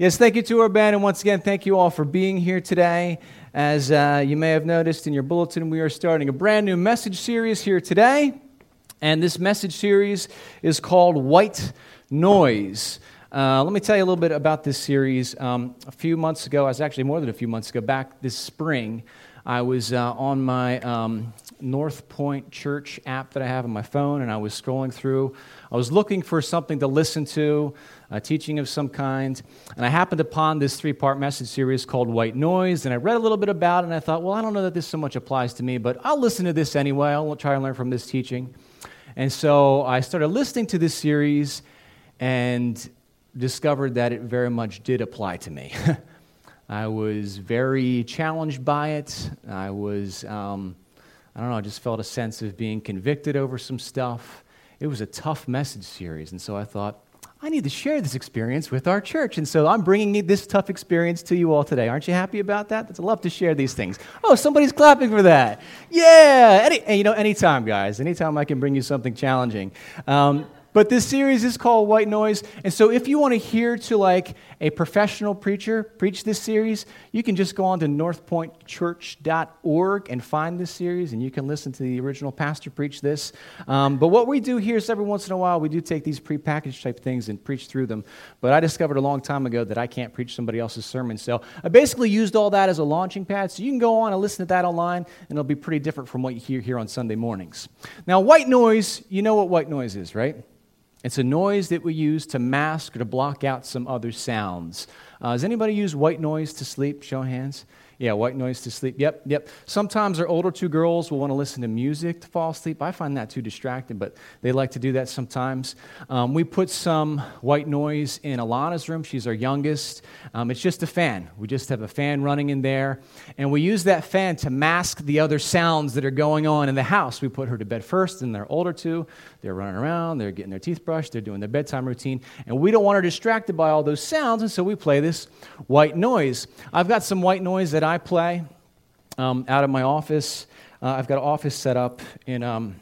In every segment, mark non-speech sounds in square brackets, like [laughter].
Yes, thank you to our band, and once again, thank you all for being here today. As uh, you may have noticed in your bulletin, we are starting a brand new message series here today, and this message series is called White Noise. Uh, let me tell you a little bit about this series. Um, a few months ago, I was actually more than a few months ago, back this spring, I was uh, on my um, North Point Church app that I have on my phone, and I was scrolling through. I was looking for something to listen to a teaching of some kind. And I happened upon this three part message series called White Noise, and I read a little bit about it, and I thought, well, I don't know that this so much applies to me, but I'll listen to this anyway. I'll try and learn from this teaching. And so I started listening to this series and discovered that it very much did apply to me. [laughs] I was very challenged by it. I was, um, I don't know, I just felt a sense of being convicted over some stuff. It was a tough message series, and so I thought, I need to share this experience with our church. And so I'm bringing this tough experience to you all today. Aren't you happy about that? That's a love to share these things. Oh, somebody's clapping for that. Yeah. Any, and you know, anytime, guys, anytime I can bring you something challenging. Um, but this series is called White Noise. And so if you want to hear to like a professional preacher preach this series, you can just go on to northpointchurch.org and find this series, and you can listen to the original pastor preach this. Um, but what we do here is every once in a while, we do take these prepackaged type things and preach through them. But I discovered a long time ago that I can't preach somebody else's sermon. So I basically used all that as a launching pad. So you can go on and listen to that online, and it'll be pretty different from what you hear here on Sunday mornings. Now, white noise, you know what white noise is, right? It's a noise that we use to mask or to block out some other sounds. Uh, does anybody use white noise to sleep? Show hands. Yeah, white noise to sleep. Yep, yep. Sometimes our older two girls will want to listen to music to fall asleep. I find that too distracting, but they like to do that sometimes. Um, we put some white noise in Alana's room. She's our youngest. Um, it's just a fan. We just have a fan running in there, and we use that fan to mask the other sounds that are going on in the house. We put her to bed first, and their older two, they're running around, they're getting their teeth brushed, they're doing their bedtime routine, and we don't want her distracted by all those sounds, and so we play this white noise. I've got some white noise that I play um, out of my office. Uh, I've got an office set up in. Um,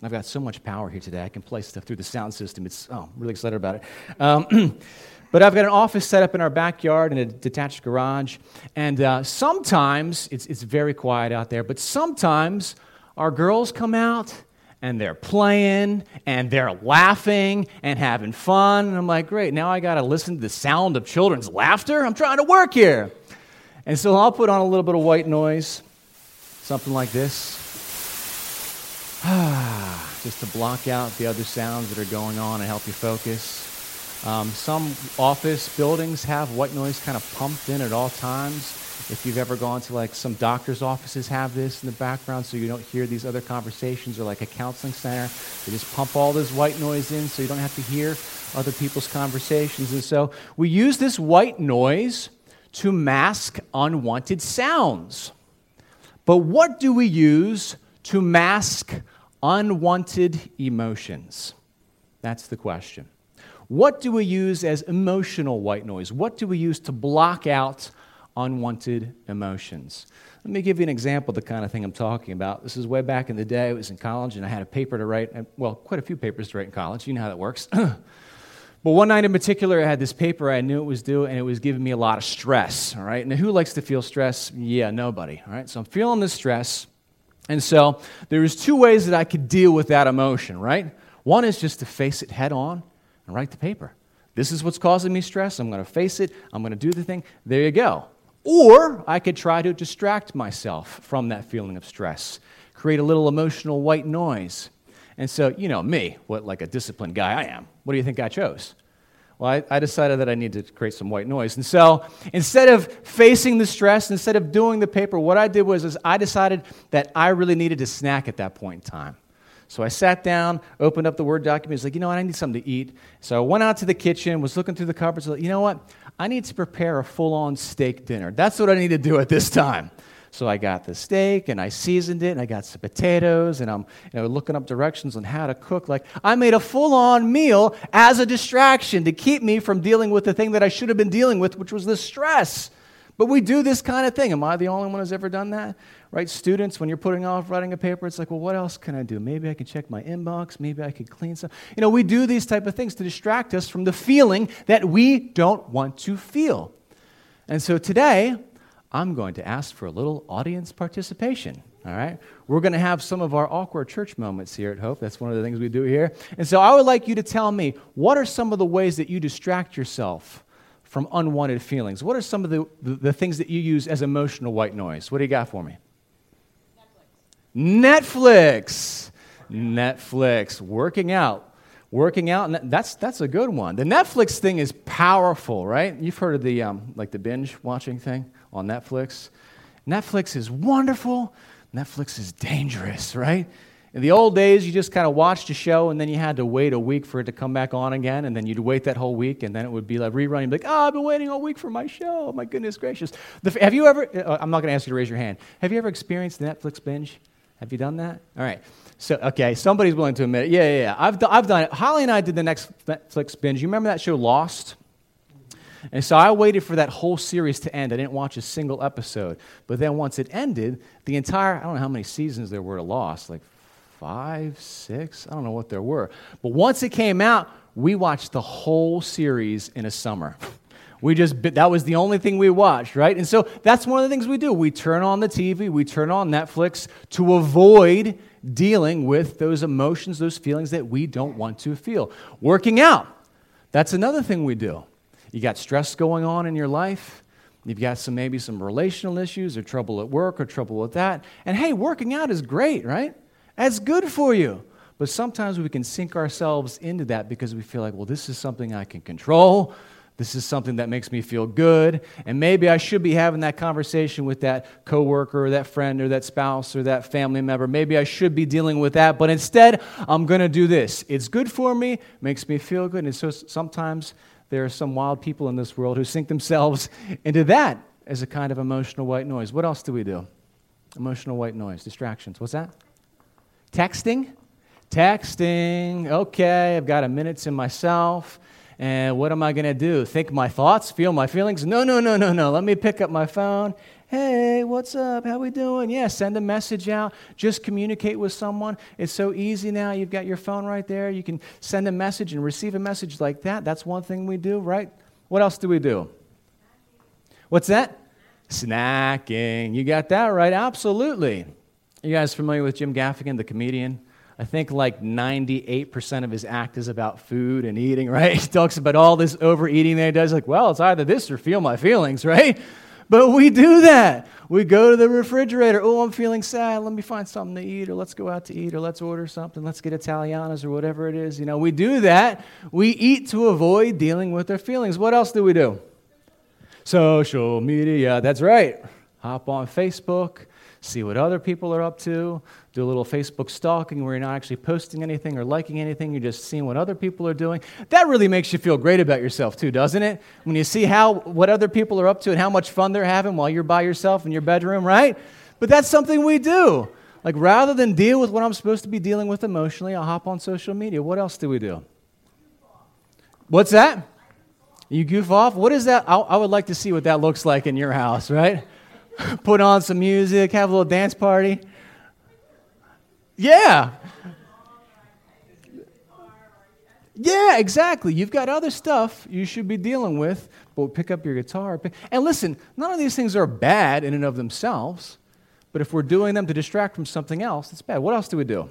I've got so much power here today. I can play stuff through the sound system. It's oh, I'm really excited about it. Um, [clears throat] but I've got an office set up in our backyard in a detached garage, and uh, sometimes it's it's very quiet out there. But sometimes our girls come out and they're playing and they're laughing and having fun. And I'm like, great, now I got to listen to the sound of children's laughter? I'm trying to work here. And so I'll put on a little bit of white noise, something like this, [sighs] just to block out the other sounds that are going on and help you focus. Um, some office buildings have white noise kind of pumped in at all times. If you've ever gone to like some doctor's offices have this in the background so you don't hear these other conversations or like a counseling center, they just pump all this white noise in so you don't have to hear other people's conversations. And so we use this white noise to mask unwanted sounds. But what do we use to mask unwanted emotions? That's the question. What do we use as emotional white noise? What do we use to block out unwanted emotions? Let me give you an example of the kind of thing I'm talking about. This is way back in the day. I was in college and I had a paper to write, well, quite a few papers to write in college. You know how that works. [clears throat] But one night in particular, I had this paper I knew it was due, and it was giving me a lot of stress. All right. Now, who likes to feel stress? Yeah, nobody. All right. So I'm feeling this stress. And so there was two ways that I could deal with that emotion, right? One is just to face it head on and write the paper. This is what's causing me stress. I'm going to face it. I'm going to do the thing. There you go. Or I could try to distract myself from that feeling of stress, create a little emotional white noise. And so, you know, me, what like a disciplined guy I am, what do you think I chose? Well, I, I, decided that I needed to create some white noise. And so instead of facing the stress, instead of doing the paper, what I did was is I decided that I really needed to snack at that point in time. So I sat down, opened up the Word document, was like, you know what, I need something to eat. So I went out to the kitchen, was looking through the cupboards, like, you know what, I need to prepare a full on steak dinner. That's what I need to do at this time. So I got the steak and I seasoned it and I got some potatoes and I'm you know, looking up directions on how to cook. Like I made a full on meal as a distraction to keep me from dealing with the thing that I should have been dealing with, which was the stress. But we do this kind of thing. Am I the only one who's ever done that? Right? Students, when you're putting off writing a paper, it's like, well, what else can I do? Maybe I can check my inbox. Maybe I could clean some. You know, we do these type of things to distract us from the feeling that we don't want to feel. And so today, I'm going to ask for a little audience participation. All right? We're going to have some of our awkward church moments here at Hope. That's one of the things we do here. And so I would like you to tell me what are some of the ways that you distract yourself from unwanted feelings? What are some of the, the, the things that you use as emotional white noise? What do you got for me? Netflix. Netflix. Working out. Working out, that's, that's a good one. The Netflix thing is powerful, right? You've heard of the, um, like the binge watching thing on Netflix. Netflix is wonderful. Netflix is dangerous, right? In the old days, you just kind of watched a show and then you had to wait a week for it to come back on again, and then you'd wait that whole week, and then it would be like rerun. You'd be like, oh, I've been waiting all week for my show. My goodness gracious. The, have you ever, uh, I'm not going to ask you to raise your hand, have you ever experienced the Netflix binge? Have you done that? All right. So, okay, somebody's willing to admit it. Yeah, yeah, yeah. I've, I've done it. Holly and I did the next Netflix binge. You remember that show, Lost? And so I waited for that whole series to end. I didn't watch a single episode. But then once it ended, the entire, I don't know how many seasons there were to Lost, like five, six, I don't know what there were. But once it came out, we watched the whole series in a summer. We just, that was the only thing we watched, right? And so that's one of the things we do. We turn on the TV, we turn on Netflix to avoid dealing with those emotions, those feelings that we don't want to feel. Working out, that's another thing we do. You got stress going on in your life, You've got some maybe some relational issues or trouble at work or trouble with that. And hey, working out is great, right? That's good for you. But sometimes we can sink ourselves into that because we feel like, well, this is something I can control. This is something that makes me feel good. And maybe I should be having that conversation with that coworker or that friend or that spouse or that family member. Maybe I should be dealing with that. But instead, I'm going to do this. It's good for me, makes me feel good. And so sometimes there are some wild people in this world who sink themselves [laughs] into that as a kind of emotional white noise. What else do we do? Emotional white noise, distractions. What's that? Texting? Texting. Okay, I've got a minute to myself. And what am I going to do? Think my thoughts? Feel my feelings? No, no, no, no, no. Let me pick up my phone. Hey, what's up? How we doing? Yeah, send a message out. Just communicate with someone. It's so easy now. You've got your phone right there. You can send a message and receive a message like that. That's one thing we do, right? What else do we do? What's that? Snacking. You got that right? Absolutely. You guys familiar with Jim Gaffigan, the comedian? I think like 98% of his act is about food and eating, [laughs] right? He talks about all this overeating that he does. Like, well, it's either this or feel my feelings, [laughs] right? But we do that. We go to the refrigerator. Oh, I'm feeling sad. Let me find something to eat, or let's go out to eat, or let's order something. Let's get Italianas, or whatever it is. You know, we do that. We eat to avoid dealing with our feelings. What else do we do? Social media. That's right. Hop on Facebook see what other people are up to, do a little Facebook stalking where you're not actually posting anything or liking anything, you're just seeing what other people are doing. That really makes you feel great about yourself too, doesn't it? When you see how what other people are up to and how much fun they're having while you're by yourself in your bedroom, right? But that's something we do. Like rather than deal with what I'm supposed to be dealing with emotionally, I'll hop on social media. What else do we do? What's that? You goof off? What is that? I, I would like to see what that looks like in your house, right? [laughs] put on some music, have a little dance party. Yeah. Yeah, exactly. You've got other stuff you should be dealing with, but pick up your guitar. And listen, none of these things are bad in and of themselves, but if we're doing them to distract from something else, it's bad. What else do we do?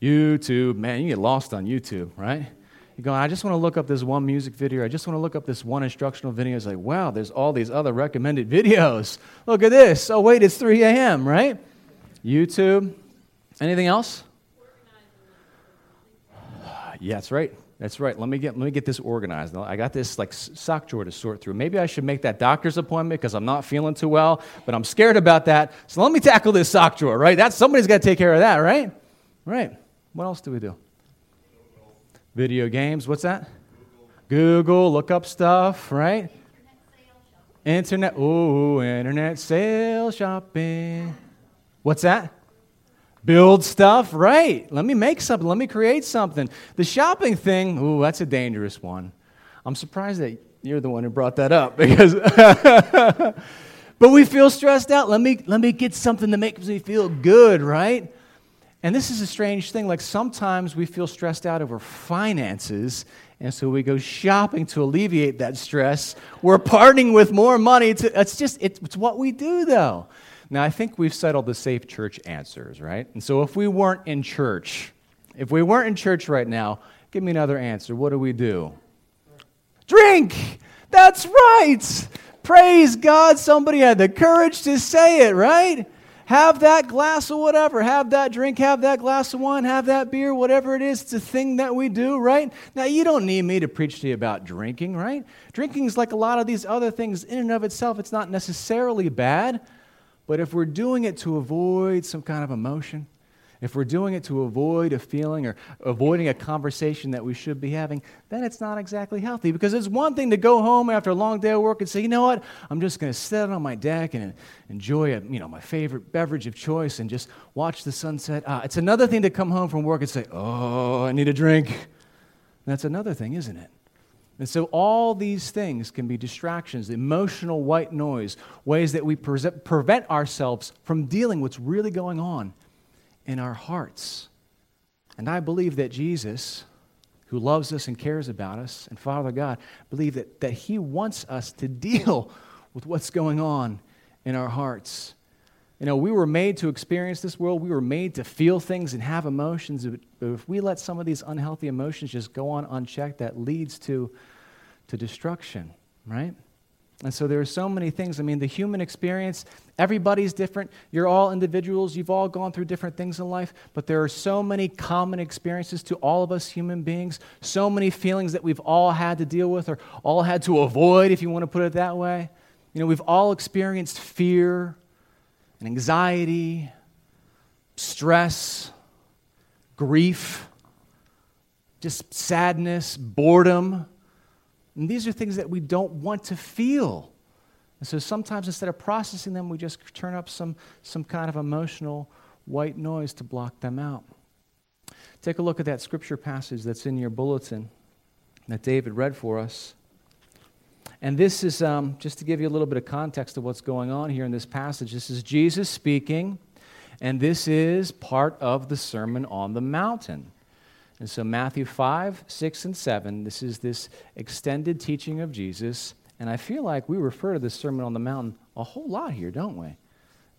YouTube. Man, you get lost on YouTube, right? You're going, I just want to look up this one music video. I just want to look up this one instructional video. It's like, wow, there's all these other recommended videos. Look at this. Oh, wait, it's 3 a.m., right? YouTube. Anything else? Yeah, that's right. That's right. Let me get let me get this organized. I got this like sock drawer to sort through. Maybe I should make that doctor's appointment because I'm not feeling too well, but I'm scared about that. So let me tackle this sock drawer, right? That's somebody's got to take care of that, right? Right. What else do we do? Video games, what's that? Google, Google look up stuff, right? Internet, oh, internet sales shopping. What's that? Build stuff, right? Let me make something. Let me create something. The shopping thing, ooh, that's a dangerous one. I'm surprised that You're the one who brought that up [laughs] because. [laughs] but we feel stressed out. Let me, let me get something that makes me feel good, right? And this is a strange thing. Like sometimes we feel stressed out over finances, and so we go shopping to alleviate that stress. We're parting with more money. To, it's just, it's what we do, though. Now, I think we've settled the safe church answers, right? And so if we weren't in church, if we weren't in church right now, give me another answer. What do we do? Drink! That's right! Praise God, somebody had the courage to say it, right? Have that glass of whatever, have that drink, have that glass of wine, have that beer, whatever it is. It's a thing that we do, right? Now, you don't need me to preach to you about drinking, right? Drinking is like a lot of these other things in and of itself. It's not necessarily bad, but if we're doing it to avoid some kind of emotion, if we're doing it to avoid a feeling or avoiding a conversation that we should be having, then it's not exactly healthy. Because it's one thing to go home after a long day of work and say, you know what, I'm just going to sit on my deck and enjoy a, you know, my favorite beverage of choice and just watch the sunset. Uh, it's another thing to come home from work and say, oh, I need a drink. That's another thing, isn't it? And so, all these things can be distractions, emotional white noise, ways that we pre- prevent ourselves from dealing with what's really going on in our hearts. And I believe that Jesus, who loves us and cares about us, and Father God, believe that, that He wants us to [laughs] deal with what's going on in our hearts. You know, we were made to experience this world. We were made to feel things and have emotions. But if we let some of these unhealthy emotions just go on unchecked, that leads to, to destruction, right? And so there are so many things. I mean, the human experience, everybody's different. You're all individuals. You've all gone through different things in life. But there are so many common experiences to all of us human beings, so many feelings that we've all had to deal with or all had to avoid, if you want to put it that way. You know, we've all experienced fear and anxiety, stress, grief, just sadness, boredom and these are things that we don't want to feel. And so sometimes instead of processing them, we just turn up some, some kind of emotional white noise to block them out. Take a look at that scripture passage that's in your bulletin that David read for us. And this is, um, just to give you a little bit of context of what's going on here in this passage, this is Jesus speaking, and this is part of the Sermon on the Mountain. And so, Matthew 5, 6, and 7, this is this extended teaching of Jesus. And I feel like we refer to the Sermon on the Mountain a whole lot here, don't we? It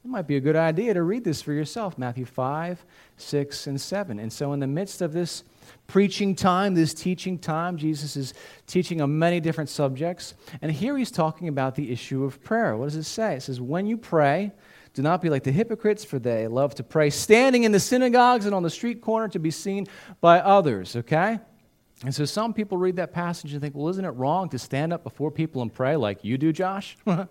might be a good idea to read this for yourself Matthew 5, 6, and 7. And so, in the midst of this preaching time, this teaching time, Jesus is teaching on many different subjects. And here he's talking about the issue of prayer. What does it say? It says, When you pray, do not be like the hypocrites, for they love to pray standing in the synagogues and on the street corner to be seen by others, okay? And so some people read that passage and think, well, isn't it wrong to stand up before people and pray like you do, Josh? [laughs] but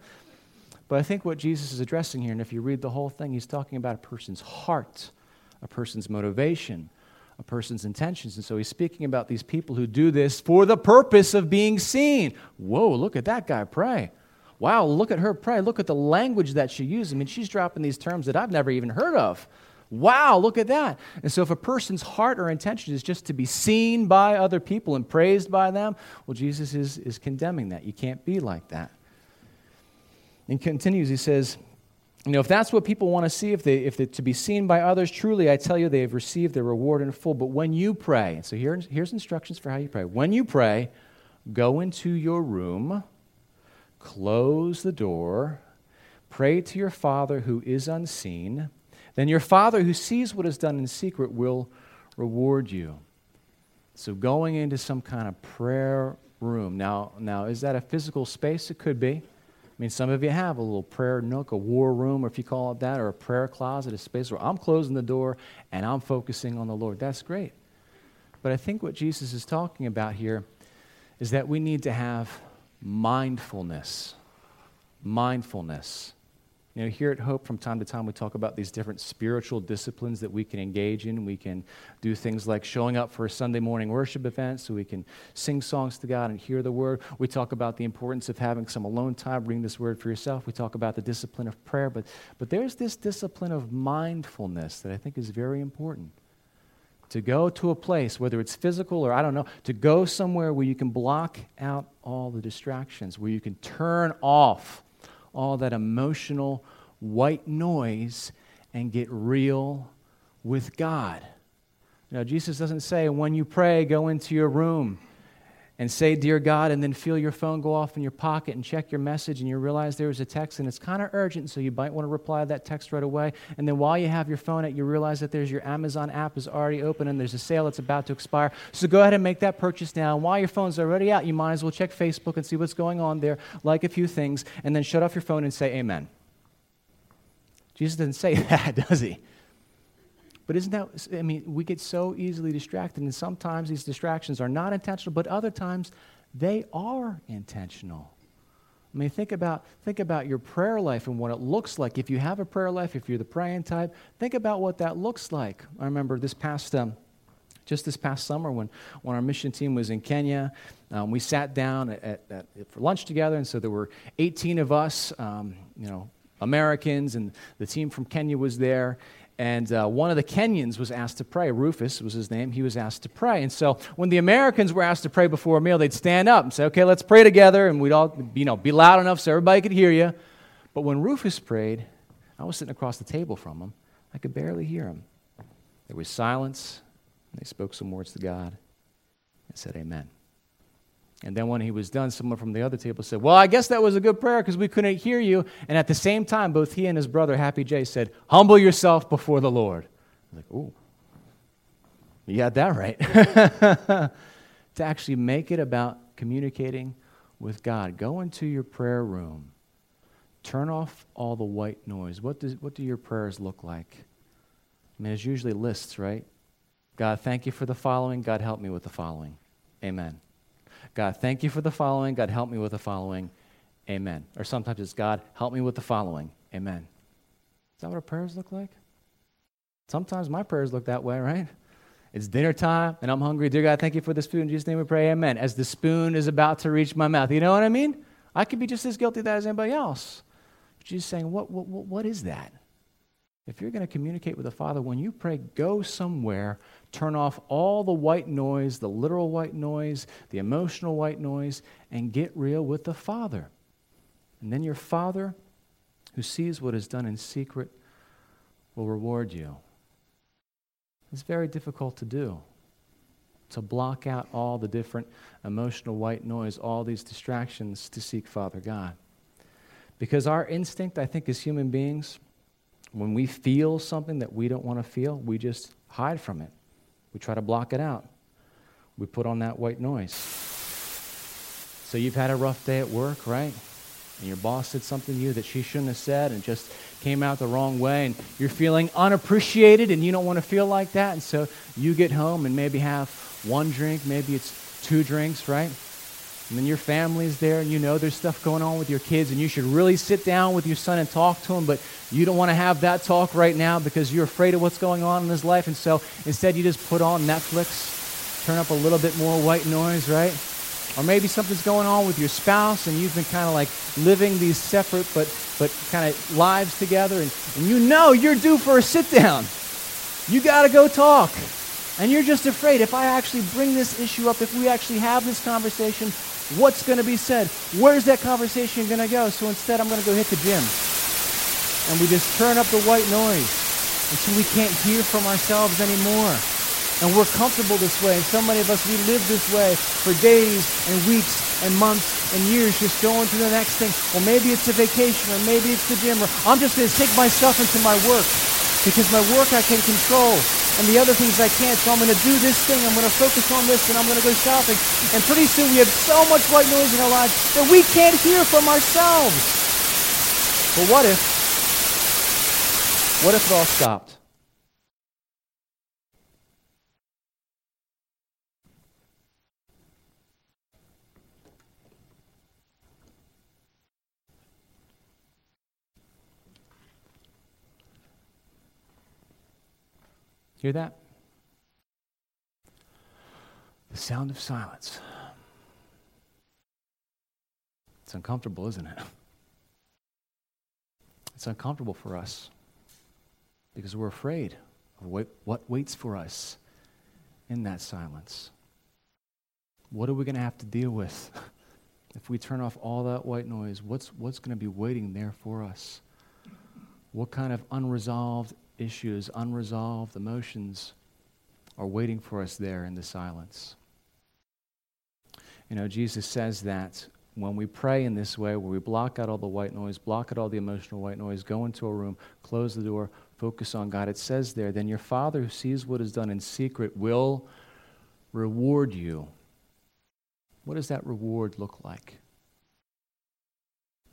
I think what Jesus is addressing here, and if you read the whole thing, he's talking about a person's heart, a person's motivation, a person's intentions. And so he's speaking about these people who do this for the purpose of being seen. Whoa, look at that guy pray. Wow, look at her pray. Look at the language that she used. I mean, she's dropping these terms that I've never even heard of. Wow, look at that. And so, if a person's heart or intention is just to be seen by other people and praised by them, well, Jesus is, is condemning that. You can't be like that. And continues, he says, you know, if that's what people want to see, if they, if they to be seen by others, truly I tell you, they have received their reward in full. But when you pray, so here, here's instructions for how you pray. When you pray, go into your room close the door, pray to your Father who is unseen. Then your Father who sees what is done in secret will reward you. So, going into some kind of prayer room. Now, now, is that a physical space? It could be. I mean, some of you have a little prayer nook, a war room, or if you call it that, or a prayer closet, a space where I'm closing the door and I'm focusing on the Lord. That's great. But I think what Jesus is talking about here is that we need to have mindfulness. Mindfulness. You know, here at Hope, from time to time, we talk about these different spiritual disciplines that we can engage in. We can do things like showing up for a Sunday morning worship event so we can sing songs to God and hear the word. We talk about the importance of having some alone time, reading this word for yourself. We talk about the discipline of prayer. But, but there's this discipline of mindfulness that I think is very important. To go to a place, whether it's physical or I don't know, to go somewhere where you can block out all the distractions, where you can turn off all that emotional white noise and get real with God. Know, Jesus doesn't say, when you pray, go into your room and say, Dear God, and then feel your phone go off in your pocket and check your message, and you realize there was a text and it's kind of urgent, so you might want to reply to that text right away. And then while you have your phone out, you realize that there's your Amazon app is already open and there's a sale that's about to expire. So go ahead and make that purchase now. And while your phone's already out, you might as well check Facebook and see what's going on there, like a few things, and then shut off your phone and say, Amen. Jesus didn't say [laughs] that, does he? But isn't that, I mean, we get so easily distracted, and sometimes these distractions are not intentional, but other times they are intentional. I mean, think about, think about your prayer life and what it looks like. If you have a prayer life, if you're the praying type, think about what that looks like. I remember this past, um, just this past summer when, when our mission team was in Kenya, um, we sat down at, at, at, for lunch together, and so there were 18 of us, um, you know, Americans, and the team from Kenya was there. And uh, one of the Kenyans was asked to pray. Rufus was his name. He was asked to pray. And so when the Americans were asked to pray before a meal, they'd stand up and say, okay, let's pray together. And we'd all, you know, be loud enough so everybody could hear you. But when Rufus prayed, I was sitting across the table from him. I could barely hear him. There was silence. And they spoke some words to God and said, Amen. And then when he was done, someone from the other table said, Well, I guess that was a good prayer because we couldn't hear you. And at the same time, both he and his brother, Happy Jay, said, Humble yourself before the Lord. I was like, Ooh, you got that right. [laughs] to actually make it about communicating with God. Go into your prayer room. Turn off all the white noise. What, does, what do your prayers look like? I mean, there's usually lists, right? God, thank you for the following. God, help me with the following. Amen. God, thank you for the following. God, help me with the following. Amen. Or sometimes it's God, help me with the following. Amen. Is that what our prayers look like? Sometimes my prayers look that way, right? It's dinner time and I'm hungry. Dear God, thank you for this food. In Jesus' name we pray, amen. As the spoon is about to reach my mouth. You know what I mean? I could be just as guilty that as anybody else. But she's saying, what, what, what is that? If you're going to communicate with the Father, when you pray, go somewhere, turn off all the white noise, the literal white noise, the emotional white noise, and get real with the Father. And then your Father, who sees what is done in secret, will reward you. It's very difficult to do, to block out all the different emotional white noise, all these distractions to seek Father God. Because our instinct, I think, as human beings, when we feel something that we don't want to feel, we just hide from it. We try to block it out. We put on that white noise. So you've had a rough day at work, right? And your boss said something to you that she shouldn't have said and just came out the wrong way, and you're feeling unappreciated and you don't want to feel like that. And so you get home and maybe have one drink, maybe it's two drinks, right? And then your family's there and you know there's stuff going on with your kids and you should really sit down with your son and talk to him but you don't want to have that talk right now because you're afraid of what's going on in his life and so instead you just put on netflix turn up a little bit more white noise right? Or maybe something's going on with your spouse and you've been kind of like living these separate but but kind of lives together and, and you know you're due for a sit down. You got to go talk. And you're just afraid if I actually bring this issue up, if we actually have this conversation, What's going to be said? Where's that conversation going to go? So instead, I'm going to go hit the gym. And we just turn up the white noise until we can't hear from ourselves anymore. And we're comfortable this way. And so many of us, we live this way for days and weeks and months and years, just going to the next thing. Well, maybe it's a vacation, or maybe it's the gym, or I'm just going to take myself into my work because my work I can control and the other things I can't. So I'm going to do this thing. I'm going to focus on this and I'm going to go shopping. And pretty soon we have so much white noise in our lives that we can't hear from ourselves. But what if, what if it all stopped? Hear that? The sound of silence. It's uncomfortable, isn't it? It's uncomfortable for us because we're afraid of what waits for us in that silence? What are we going to have to deal with? [laughs] if we turn off all that white noise, what's, what's going to be waiting there for us? What kind of unresolved issues, unresolved emotions are waiting for us there in the silence? You know, Jesus says that when we pray in this way, where we block out all the white noise, block out all the emotional white noise, go into a room, close the door, focus on God, it says there, then your Father who sees what is done in secret will reward you. What does that reward look like?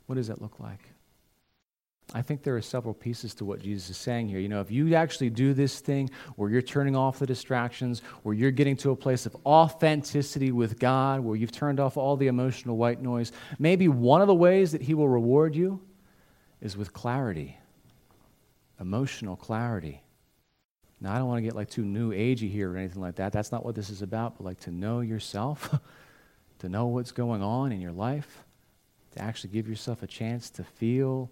What does that look like? I think there are several pieces to what Jesus is saying here. You know, if you actually do this thing where you're turning off the distractions, where you're getting to a place of authenticity with God, where you've turned off all the emotional white noise, maybe one of the ways that He will reward you is with clarity, emotional clarity. Now, I don't want to get like too new agey here or anything like that. That's not what this is about, but like to know yourself, [laughs] to know what's going on in your life, to actually give yourself a chance to feel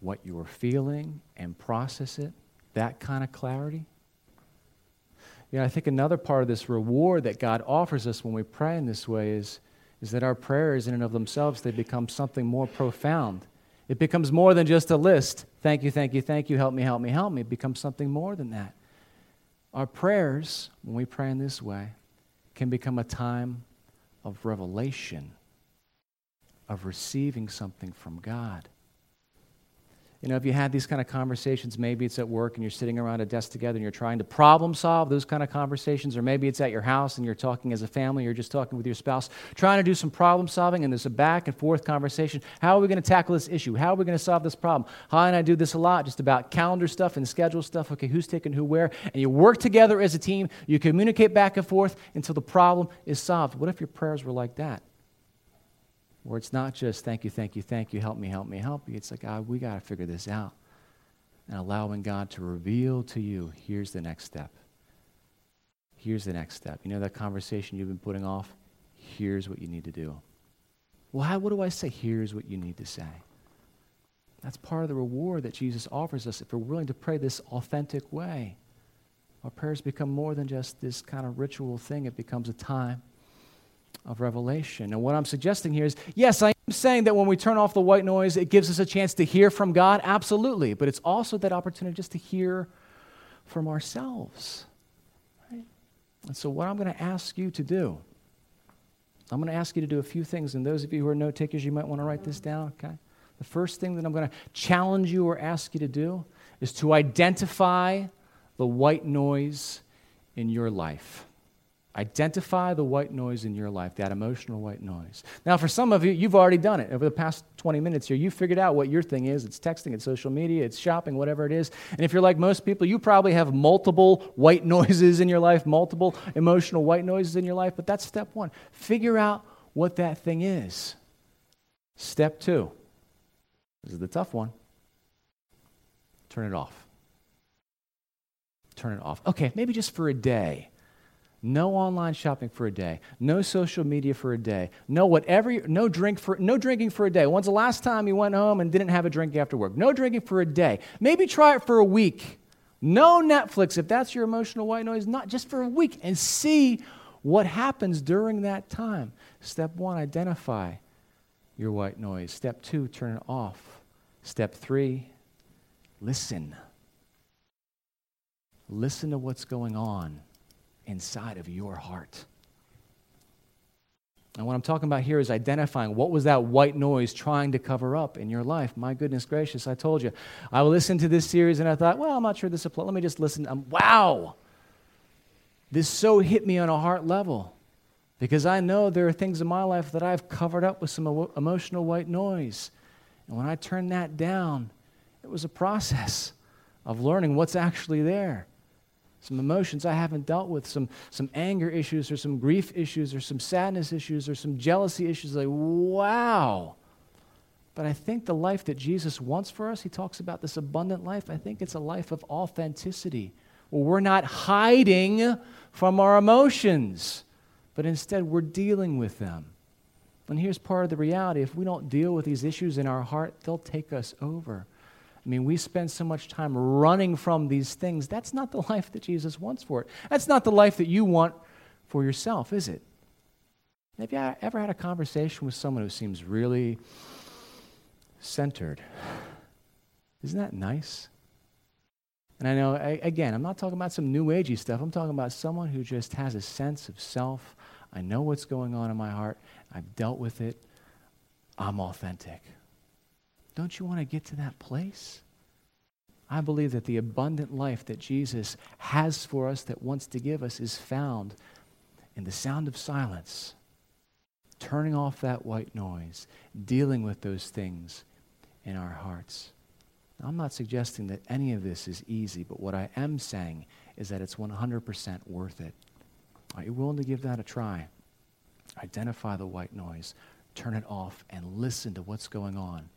what you are feeling and process it, that kind of clarity. You know, I think another part of this reward that God offers us when we pray in this way is, is that our prayers, in and of themselves, they become something more profound. It becomes more than just a list. Thank you, thank you, thank you, help me, help me, help me. It becomes something more than that. Our prayers, when we pray in this way, can become a time of revelation, of receiving something from God. You know, if you had these kind of conversations, maybe it's at work and you're sitting around a desk together and you're trying to problem solve those kind of conversations, or maybe it's at your house and you're talking as a family, you're just talking with your spouse, trying to do some problem solving, and there's a back and forth conversation. How are we going to tackle this issue? How are we going to solve this problem? Hi and I do this a lot, just about calendar stuff and schedule stuff. Okay, who's taking who where? And you work together as a team, you communicate back and forth until the problem is solved. What if your prayers were like that? Where it's not just thank you, thank you, thank you, help me, help me, help you. It's like, God, we got to figure this out. And allowing God to reveal to you, here's the next step. Here's the next step. You know that conversation you've been putting off? Here's what you need to do. Well, how, what do I say? Here's what you need to say. That's part of the reward that Jesus offers us if we're willing to pray this authentic way. Our prayers become more than just this kind of ritual thing, it becomes a time of revelation. And what I'm suggesting here is yes, I am saying that when we turn off the white noise, it gives us a chance to hear from God, absolutely. But it's also that opportunity just to hear from ourselves. Right? And so, what I'm going to ask you to do, I'm going to ask you to do a few things. And those of you who are note takers, you might want to write this down, okay? The first thing that I'm going to challenge you or ask you to do is to identify the white noise in your life. Identify the white noise in your life, that emotional white noise. Now, for some of you, you've already done it. Over the past 20 minutes here, you figured out what your thing is. It's texting, it's social media, it's shopping, whatever it is. And if you're like most people, you probably have multiple white [laughs] noises in your life, multiple emotional white noises in your life. But that's step one. Figure out what that thing is. Step two. This is the tough one. Turn it off. Turn it off. Okay, maybe just for a day. No online shopping for a day. No social media for a day. No whatever. No drink for. No drinking for a day. When's the last time you went home and didn't have a drink after work? No drinking for a day. Maybe try it for a week. No Netflix if that's your emotional white noise. Not just for a week and see what happens during that time. Step one: identify your white noise. Step two: turn it off. Step three: listen. Listen to what's going on inside of your heart. And what I'm talking about here is identifying what was that white noise trying to cover up in your life. My goodness gracious, I told you. I listened to this series and I thought, well, I'm not sure this applies. Let me just listen. Um, wow! This so hit me on a heart level because I know there are things in my life that I've covered up with some emotional white noise. And when I turned that down, it was a process of learning what's actually there some emotions I haven't dealt with, some, some anger issues, or some grief issues, or some sadness issues, or some jealousy issues. Like, wow. But I think the life that Jesus wants for us, he talks about this abundant life. I think it's a life of authenticity, where we're not hiding from our emotions, but instead we're dealing with them. And here's part of the reality if we don't deal with these issues in our heart, they'll take us over. I mean, we spend so much time running from these things. That's not the [laughs] life that Jesus wants for it. That's not the life that you want for yourself, is it? Have you ever had a conversation with someone who seems really centered? Isn't that nice? And I know, I, again, I'm not talking about some new agey stuff. I'm talking about someone who just has a sense of self. I know what's going on in my heart. I've dealt with it. I'm authentic. Don't you want to get to that place? I believe that the abundant life that Jesus has for us, that wants to give us, is found in the sound of silence, turning off that white noise, dealing with those things in our hearts. I'm not suggesting that any of this is easy, but what I am saying is that it's 100% worth it. Are you willing to give that a try? Identify the white noise, turn it off, and listen to what's going on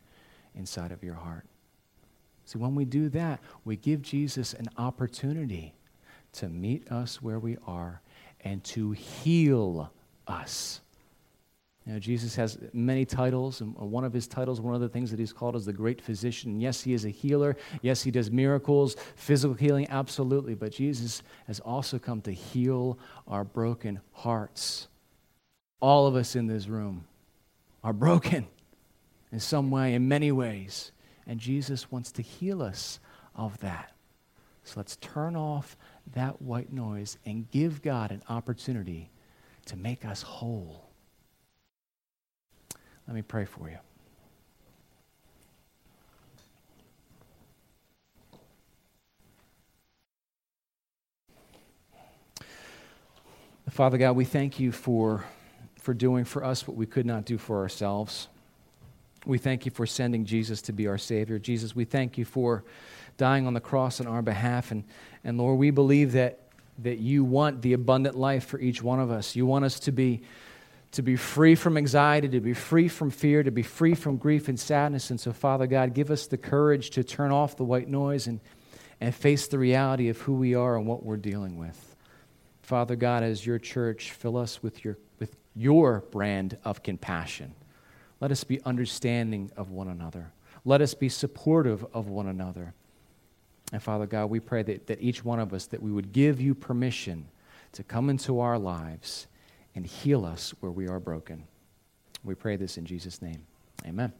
inside of your heart. See, when we do that, we give Jesus an opportunity to meet us where we are and to heal us. Know, Jesus has many titles, and one of his titles, one of the things that he's called is the great physician. Yes, he is a healer. Yes, he does miracles, physical healing, absolutely. But Jesus has also come to heal our broken hearts. All of us in this room are broken in some way, in many ways. And Jesus wants to heal us of that. So let's turn off that white noise and give God an opportunity to make us whole. Let me pray for you. Father God, we thank you for, for doing for us what we could not do for ourselves. We thank you for sending Jesus to be our Savior. Jesus, we thank you for dying on the cross on our behalf. And, and Lord, we believe that, that you want the abundant life for each one of us. You want us to be, to be free from anxiety, to be free from fear, to be free from grief and sadness. And so, Father God, give us the courage to turn off the white noise and, and face the reality of who we are and what we're dealing with. Father God, as your church, fill us with your, with your brand of compassion. Let us be understanding of one another. Let us be supportive of one another. And Father God, we pray that, that each one of us, that we would give you permission to come into our lives and heal us where we are broken. We pray this in Jesus' name. Amen.